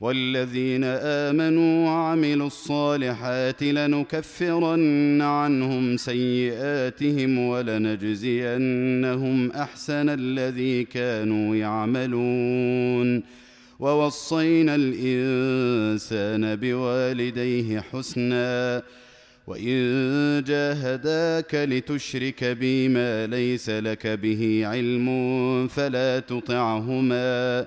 والذين آمنوا وعملوا الصالحات لنكفرن عنهم سيئاتهم ولنجزينهم أحسن الذي كانوا يعملون. ووصينا الإنسان بوالديه حسنا وإن جاهداك لتشرك بي ما ليس لك به علم فلا تطعهما.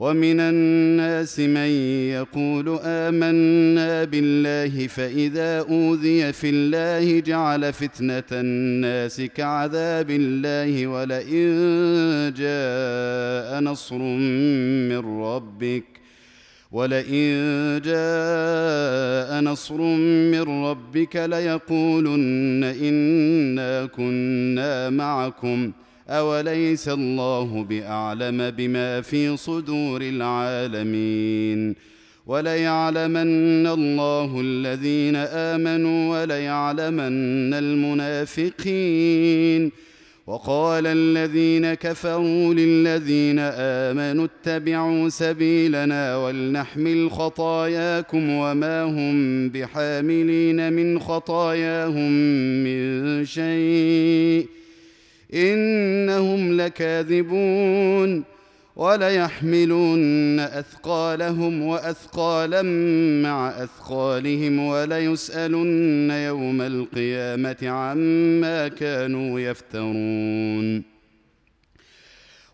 ومن الناس من يقول آمنا بالله فإذا أوذي في الله جعل فتنة الناس كعذاب الله ولئن جاء نصر من ربك ولئن جاء نصر من ربك ليقولن إنا كنا معكم اوليس الله باعلم بما في صدور العالمين وليعلمن الله الذين امنوا وليعلمن المنافقين وقال الذين كفروا للذين امنوا اتبعوا سبيلنا ولنحمل خطاياكم وما هم بحاملين من خطاياهم من شيء إنهم لكاذبون وليحملن أثقالهم وأثقالا مع أثقالهم وليسألن يوم القيامة عما كانوا يفترون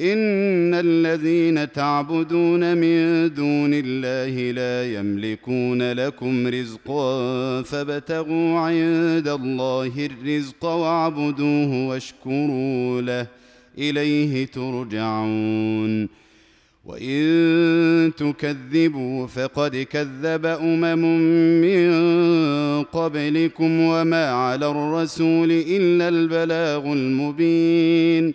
إن الذين تعبدون من دون الله لا يملكون لكم رزقا فابتغوا عند الله الرزق واعبدوه واشكروا له إليه ترجعون. وإن تكذبوا فقد كذب أمم من قبلكم وما على الرسول إلا البلاغ المبين.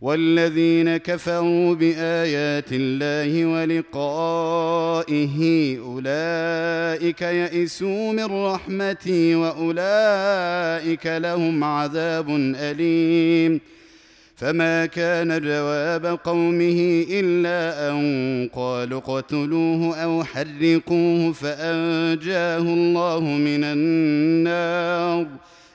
والذين كفروا بايات الله ولقائه اولئك يئسوا من رحمتي واولئك لهم عذاب اليم فما كان جواب قومه الا ان قالوا اقتلوه أو حرقوه فانجاه الله من النار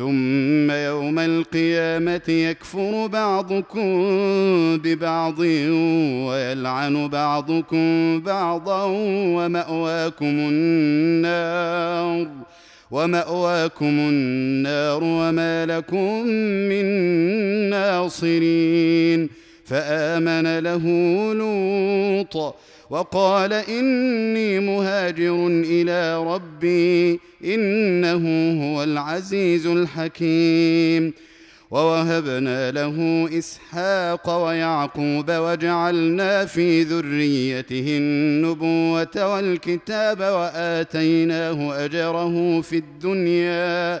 ثم يوم القيامة يكفر بعضكم ببعض ويلعن بعضكم بعضا ومأواكم النار ومأواكم النار وما لكم من ناصرين فآمن له لوط وقال إني مهاجر إلى ربي إنه هو العزيز الحكيم ووهبنا له إسحاق ويعقوب وجعلنا في ذريته النبوة والكتاب وآتيناه أجره في الدنيا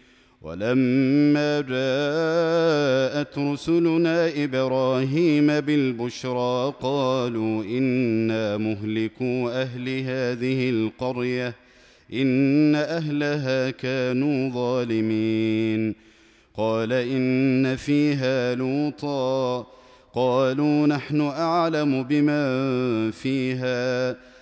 ولما جاءت رسلنا إبراهيم بالبشرى قالوا إنا مهلكو أهل هذه القرية إن أهلها كانوا ظالمين. قال إن فيها لوطا قالوا نحن أعلم بمن فيها.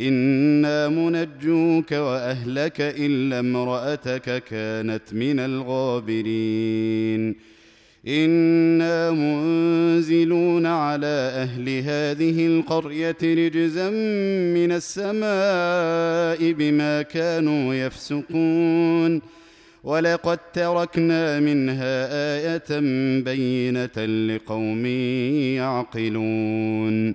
أنا منجوك واهلك الا امراتك كانت من الغابرين أنا منزلون على أهل هذه القريه رجزا من السماء بما كانوا يفسقون ولقد تركنا منها إيه بينه لقوم يعقلون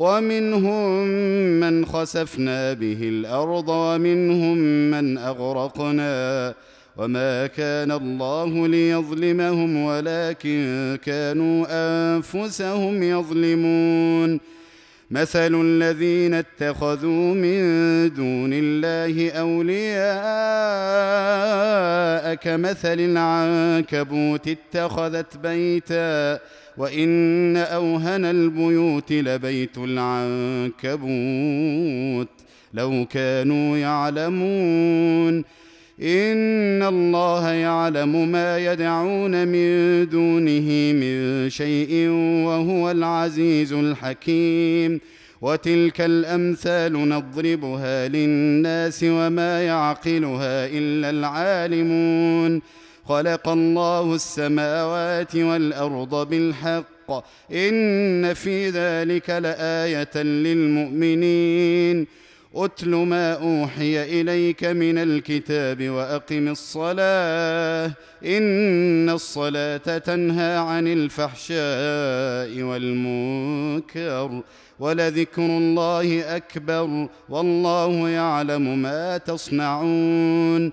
ومنهم من خسفنا به الأرض ومنهم من أغرقنا وما كان الله ليظلمهم ولكن كانوا أنفسهم يظلمون. مثل الذين اتخذوا من دون الله أولياء كمثل العنكبوت اتخذت بيتا وإن أوهن البيوت لبيت العنكبوت لو كانوا يعلمون إن الله يعلم ما يدعون من دونه من شيء وهو العزيز الحكيم وتلك الأمثال نضربها للناس وما يعقلها إلا العالمون خلق الله السماوات والأرض بالحق. إن في ذلك لآية للمؤمنين. أتل ما أوحي إليك من الكتاب وأقم الصلاة. إن الصلاة تنهى عن الفحشاء والمنكر ولذكر الله أكبر. والله يعلم ما تصنعون.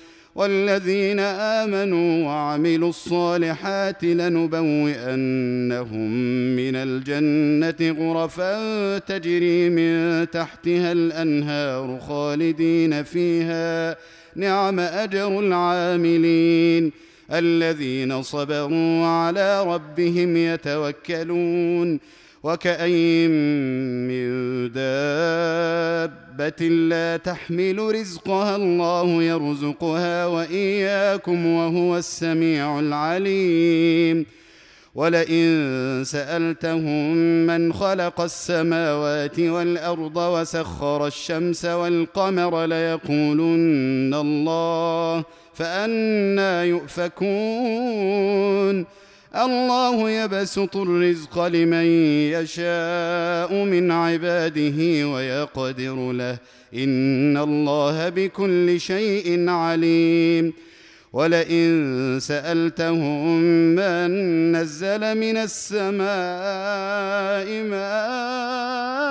والذين آمنوا وعملوا الصالحات لنبوئنهم من الجنة غرفا تجري من تحتها الأنهار خالدين فيها. نعم أجر العاملين الذين صبروا على ربهم يتوكلون. وكأين من دابة لا تحمل رزقها الله يرزقها وإياكم وهو السميع العليم. ولئن سألتهم من خلق السماوات والأرض وسخر الشمس والقمر ليقولن الله فانى يؤفكون. الله يبسط الرزق لمن يشاء من عباده ويقدر له. إن الله بكل شيء عليم. ولئن سألتهم من نزل من السماء ماء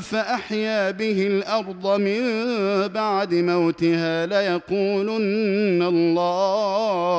فأحيا به الأرض من بعد موتها ليقولن الله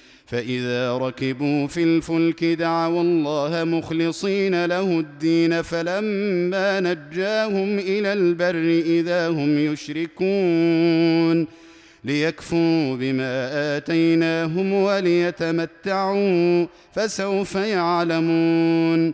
فإذا ركبوا في الفلك دعوا الله مخلصين له الدين فلما نجاهم إلى البر إذا هم يشركون ليكفروا بما آتيناهم وليتمتعوا فسوف يعلمون